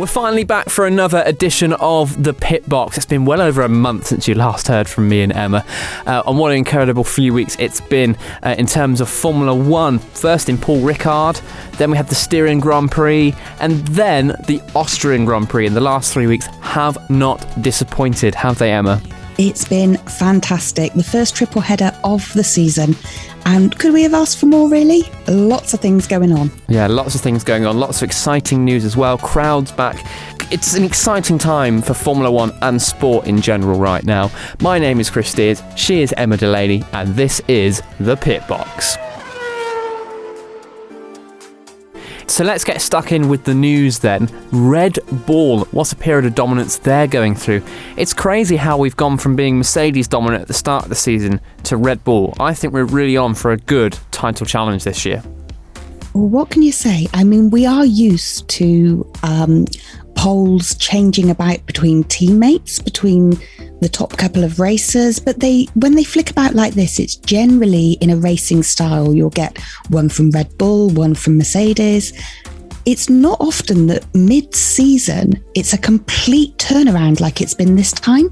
We're finally back for another edition of the Pit Box. It's been well over a month since you last heard from me and Emma. Uh, and what an incredible few weeks it's been uh, in terms of Formula One. First in Paul Ricard, then we had the Styrian Grand Prix, and then the Austrian Grand Prix. And the last three weeks have not disappointed, have they, Emma? It's been fantastic. The first triple header of the season. And could we have asked for more, really? Lots of things going on. Yeah, lots of things going on. Lots of exciting news as well. Crowds back. It's an exciting time for Formula One and sport in general right now. My name is Chris Steers, she is Emma Delaney, and this is The Pit Box. So let's get stuck in with the news then. Red Bull, what a period of dominance they're going through. It's crazy how we've gone from being Mercedes dominant at the start of the season to Red Bull. I think we're really on for a good title challenge this year. Well, what can you say? I mean, we are used to um, poles changing about between teammates, between the top couple of racers, but they when they flick about like this, it's generally in a racing style. You'll get one from Red Bull, one from Mercedes. It's not often that mid-season it's a complete turnaround like it's been this time.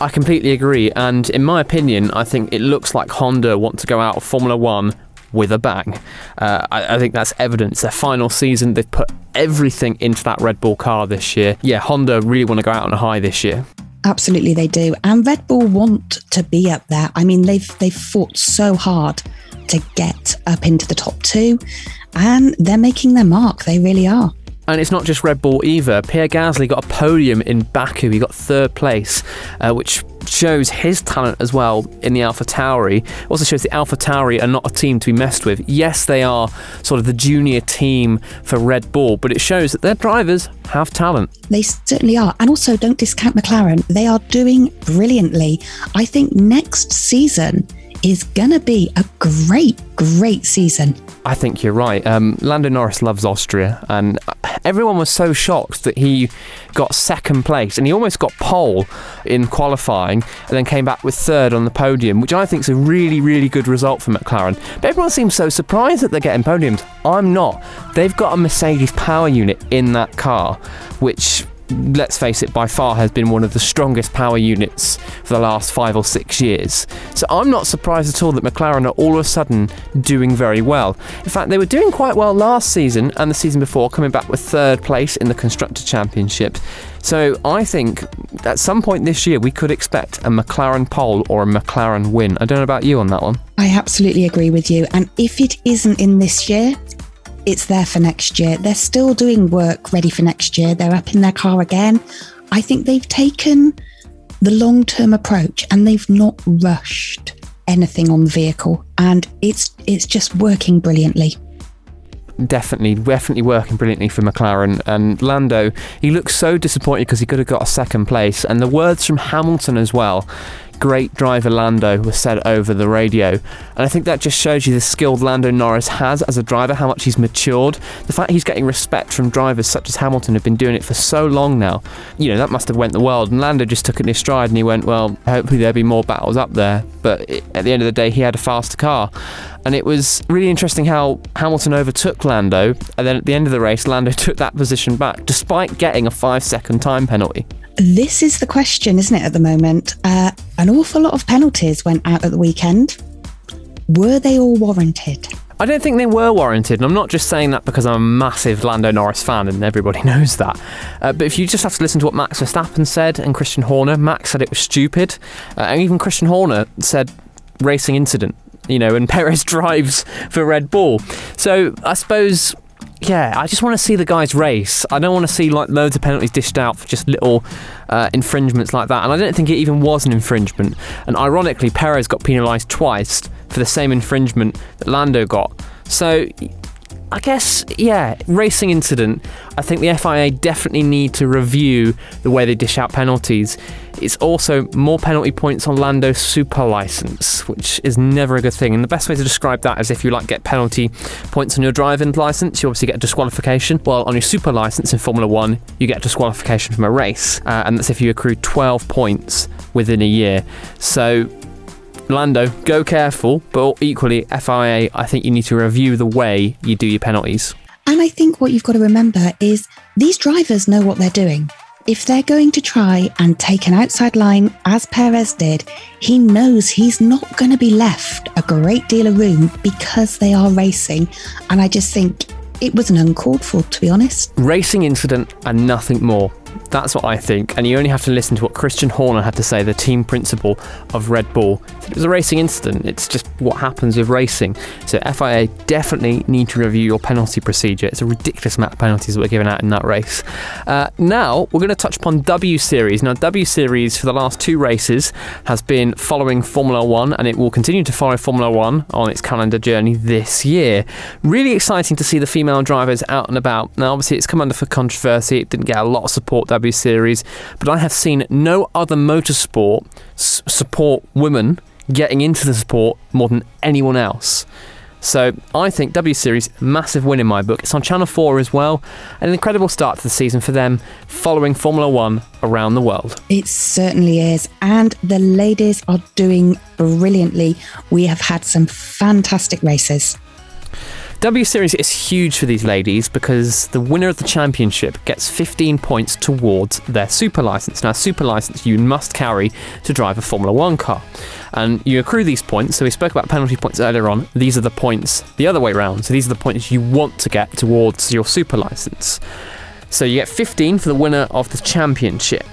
I completely agree, and in my opinion, I think it looks like Honda want to go out of Formula One with a bang. Uh, I, I, think that's evidence. Their final season, they've put everything into that Red Bull car this year. Yeah, Honda really want to go out on a high this year. Absolutely, they do. And Red Bull want to be up there. I mean, they've they've fought so hard to get up into the top two, and they're making their mark. They really are. And it's not just Red Bull either. Pierre Gasly got a podium in Baku. He got third place, uh, which shows his talent as well in the Alpha Tauri. It also shows the Alpha Tauri are not a team to be messed with. Yes, they are sort of the junior team for Red Bull, but it shows that their drivers have talent. They certainly are. And also, don't discount McLaren. They are doing brilliantly. I think next season is going to be a great, great season. I think you're right. Um, Lando Norris loves Austria, and everyone was so shocked that he got second place, and he almost got pole in qualifying, and then came back with third on the podium, which I think is a really, really good result for McLaren. But everyone seems so surprised that they're getting podiums. I'm not. They've got a Mercedes power unit in that car, which let's face it, by far has been one of the strongest power units for the last five or six years. So I'm not surprised at all that McLaren are all of a sudden doing very well. In fact, they were doing quite well last season and the season before, coming back with third place in the Constructor Championship. So I think at some point this year we could expect a McLaren pole or a McLaren win. I don't know about you on that one. I absolutely agree with you. And if it isn't in this year, it's there for next year. They're still doing work ready for next year. They're up in their car again. I think they've taken the long term approach and they've not rushed anything on the vehicle and it's it's just working brilliantly definitely, definitely working brilliantly for McLaren. And Lando, he looks so disappointed because he could have got a second place. And the words from Hamilton as well great driver Lando was said over the radio. And I think that just shows you the skilled Lando Norris has as a driver, how much he's matured. The fact he's getting respect from drivers such as Hamilton who've been doing it for so long now, you know, that must have went the world. And Lando just took it in his stride and he went, well, hopefully there'll be more battles up there. But at the end of the day, he had a faster car. And it was really interesting how Hamilton overtook Lando, and then at the end of the race, Lando took that position back, despite getting a five second time penalty. This is the question, isn't it, at the moment? Uh, an awful lot of penalties went out at the weekend. Were they all warranted? I don't think they were warranted, and I'm not just saying that because I'm a massive Lando Norris fan and everybody knows that. Uh, but if you just have to listen to what Max Verstappen said and Christian Horner, Max said it was stupid, uh, and even Christian Horner said racing incident, you know, and Perez drives for Red Bull. So I suppose yeah, I just want to see the guys race. I don't want to see like loads of penalties dished out for just little uh, infringements like that. And I don't think it even was an infringement. And ironically, Perez got penalised twice for the same infringement that Lando got. So I guess, yeah, racing incident. I think the FIA definitely need to review the way they dish out penalties. It's also more penalty points on Lando's super license, which is never a good thing. And the best way to describe that is if you like get penalty points on your driving license, you obviously get a disqualification. Well, on your super license in Formula One, you get a disqualification from a race, uh, and that's if you accrue 12 points within a year. So Lando, go careful, but equally, FIA, I think you need to review the way you do your penalties. And I think what you've got to remember is these drivers know what they're doing. If they're going to try and take an outside line, as Perez did, he knows he's not going to be left a great deal of room because they are racing. And I just think it was an uncalled for, to be honest. Racing incident and nothing more. That's what I think. And you only have to listen to what Christian Horner had to say, the team principal of Red Bull. It was a racing incident. It's just what happens with racing. So FIA definitely need to review your penalty procedure. It's a ridiculous amount of penalties that were given out in that race. Uh, now we're going to touch upon W Series. Now W Series for the last two races has been following Formula One, and it will continue to follow Formula One on its calendar journey this year. Really exciting to see the female drivers out and about. Now obviously it's come under for controversy. It didn't get a lot of support. W Series, but I have seen no other motorsport s- support women getting into the sport more than anyone else. So I think W Series, massive win in my book. It's on Channel 4 as well. An incredible start to the season for them, following Formula One around the world. It certainly is. And the ladies are doing brilliantly. We have had some fantastic races. W Series is huge for these ladies because the winner of the championship gets 15 points towards their super license. Now, super license you must carry to drive a Formula One car. And you accrue these points. So, we spoke about penalty points earlier on. These are the points the other way around. So, these are the points you want to get towards your super license. So, you get 15 for the winner of the championship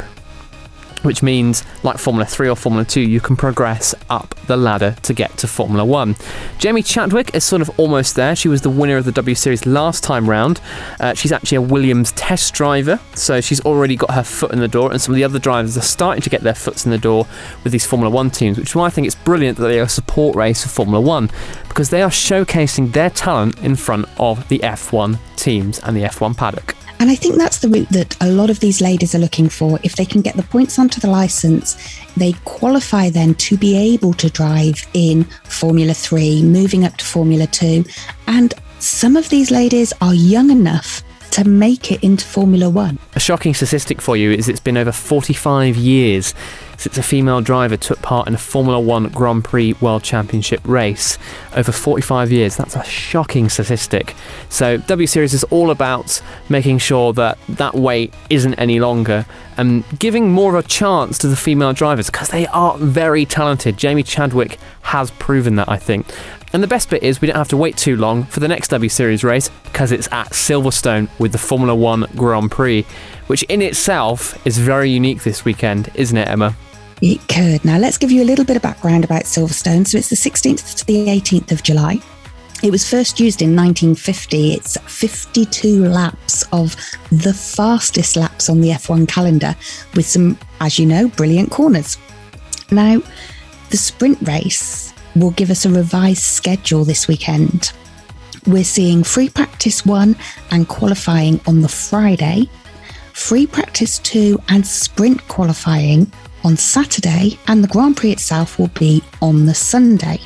which means, like Formula 3 or Formula 2, you can progress up the ladder to get to Formula 1. Jamie Chadwick is sort of almost there. She was the winner of the W Series last time round. Uh, she's actually a Williams test driver, so she's already got her foot in the door, and some of the other drivers are starting to get their foots in the door with these Formula 1 teams, which is why I think it's brilliant that they are a support race for Formula 1, because they are showcasing their talent in front of the F1 teams and the F1 paddock. And I think that's the route that a lot of these ladies are looking for. If they can get the points onto the license, they qualify then to be able to drive in Formula 3, moving up to Formula 2. And some of these ladies are young enough to make it into Formula One. A shocking statistic for you is it's been over 45 years since a female driver took part in a Formula One Grand Prix World Championship race. Over 45 years, that's a shocking statistic. So, W Series is all about making sure that that wait isn't any longer and giving more of a chance to the female drivers because they are very talented. Jamie Chadwick has proven that, I think. And the best bit is we don't have to wait too long for the next W Series race because it's at Silverstone with the Formula One Grand Prix, which in itself is very unique this weekend, isn't it, Emma? It could. Now, let's give you a little bit of background about Silverstone. So, it's the 16th to the 18th of July. It was first used in 1950. It's 52 laps of the fastest laps on the F1 calendar, with some, as you know, brilliant corners. Now, the sprint race will give us a revised schedule this weekend. We're seeing free practice one and qualifying on the Friday, free practice two and sprint qualifying on Saturday, and the Grand Prix itself will be on the Sunday.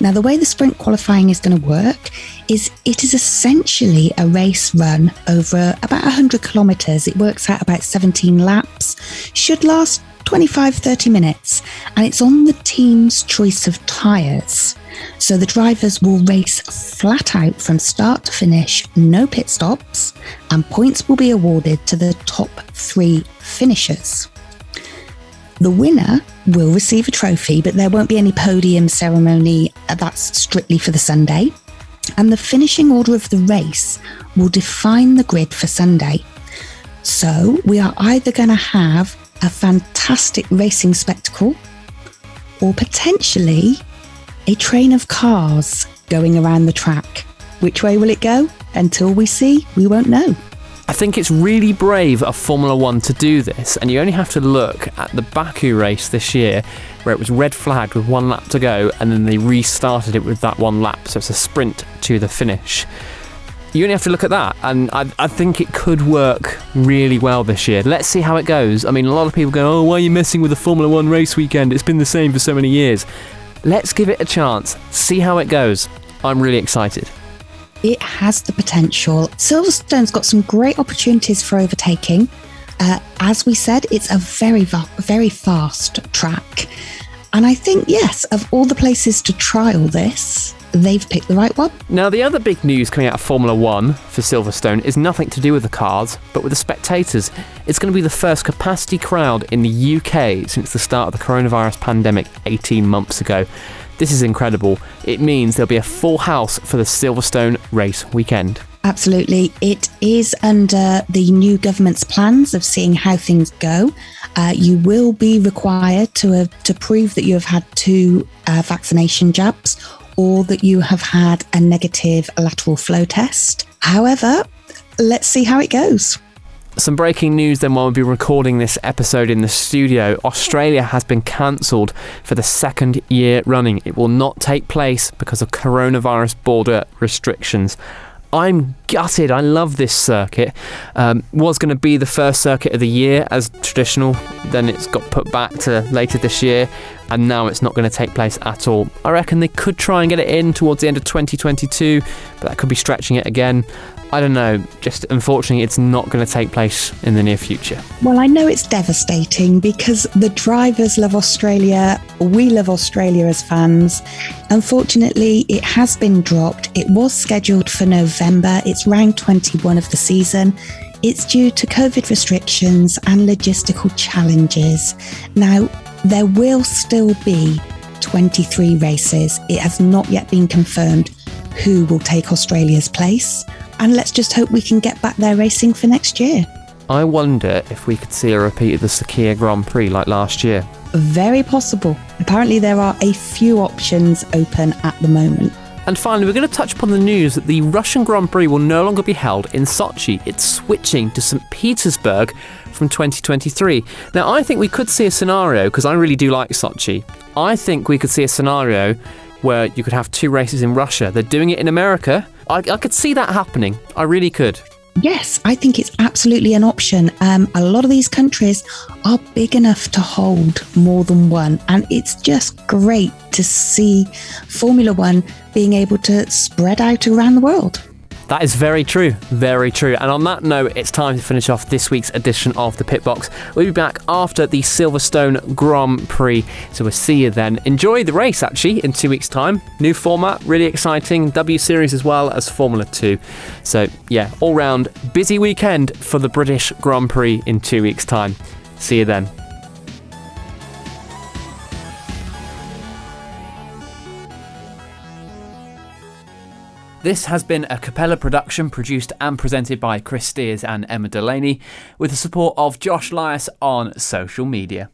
Now, the way the sprint qualifying is going to work is it is essentially a race run over about 100 kilometres. It works out about 17 laps, should last 25 30 minutes, and it's on the team's choice of tyres. So the drivers will race flat out from start to finish, no pit stops, and points will be awarded to the top three finishers. The winner will receive a trophy, but there won't be any podium ceremony. Uh, that's strictly for the Sunday. And the finishing order of the race will define the grid for Sunday. So we are either going to have a fantastic racing spectacle or potentially a train of cars going around the track. Which way will it go? Until we see, we won't know. I think it's really brave of Formula One to do this, and you only have to look at the Baku race this year, where it was red flagged with one lap to go, and then they restarted it with that one lap, so it's a sprint to the finish. You only have to look at that, and I, I think it could work really well this year. Let's see how it goes. I mean, a lot of people go, "Oh, why are you messing with the Formula One race weekend? It's been the same for so many years." Let's give it a chance. See how it goes. I'm really excited. It has the potential. Silverstone's got some great opportunities for overtaking. Uh, as we said, it's a very, very fast track. And I think, yes, of all the places to trial this, they've picked the right one. Now, the other big news coming out of Formula One for Silverstone is nothing to do with the cars, but with the spectators. It's going to be the first capacity crowd in the UK since the start of the coronavirus pandemic 18 months ago. This is incredible. It means there'll be a full house for the Silverstone race weekend. Absolutely. It is under the new government's plans of seeing how things go. Uh, you will be required to, uh, to prove that you have had two uh, vaccination jabs or that you have had a negative lateral flow test. However, let's see how it goes. Some breaking news then while we'll be recording this episode in the studio. Australia has been cancelled for the second year running. It will not take place because of coronavirus border restrictions. I'm gutted. I love this circuit. Um, was going to be the first circuit of the year as traditional. Then it's got put back to later this year, and now it's not going to take place at all. I reckon they could try and get it in towards the end of 2022, but that could be stretching it again. I don't know. Just unfortunately, it's not going to take place in the near future. Well, I know it's devastating because the drivers love Australia. We love Australia as fans. Unfortunately, it has been dropped. It was scheduled for November. It's round 21 of the season. It's due to COVID restrictions and logistical challenges. Now, there will still be 23 races. It has not yet been confirmed who will take Australia's place and let's just hope we can get back there racing for next year. I wonder if we could see a repeat of the Sakhir Grand Prix like last year. Very possible. Apparently, there are a few options open at the moment. And finally, we're going to touch upon the news that the Russian Grand Prix will no longer be held in Sochi. It's switching to St. Petersburg from 2023. Now, I think we could see a scenario, because I really do like Sochi. I think we could see a scenario where you could have two races in Russia. They're doing it in America. I, I could see that happening. I really could. Yes, I think it's absolutely an option. Um, a lot of these countries are big enough to hold more than one, and it's just great to see Formula One being able to spread out around the world. That is very true, very true. And on that note, it's time to finish off this week's edition of the Pit Box. We'll be back after the Silverstone Grand Prix, so we'll see you then. Enjoy the race actually in two weeks' time. New format, really exciting. W Series as well as Formula 2. So, yeah, all round busy weekend for the British Grand Prix in two weeks' time. See you then. This has been a Capella production produced and presented by Chris Steers and Emma Delaney with the support of Josh Lias on social media.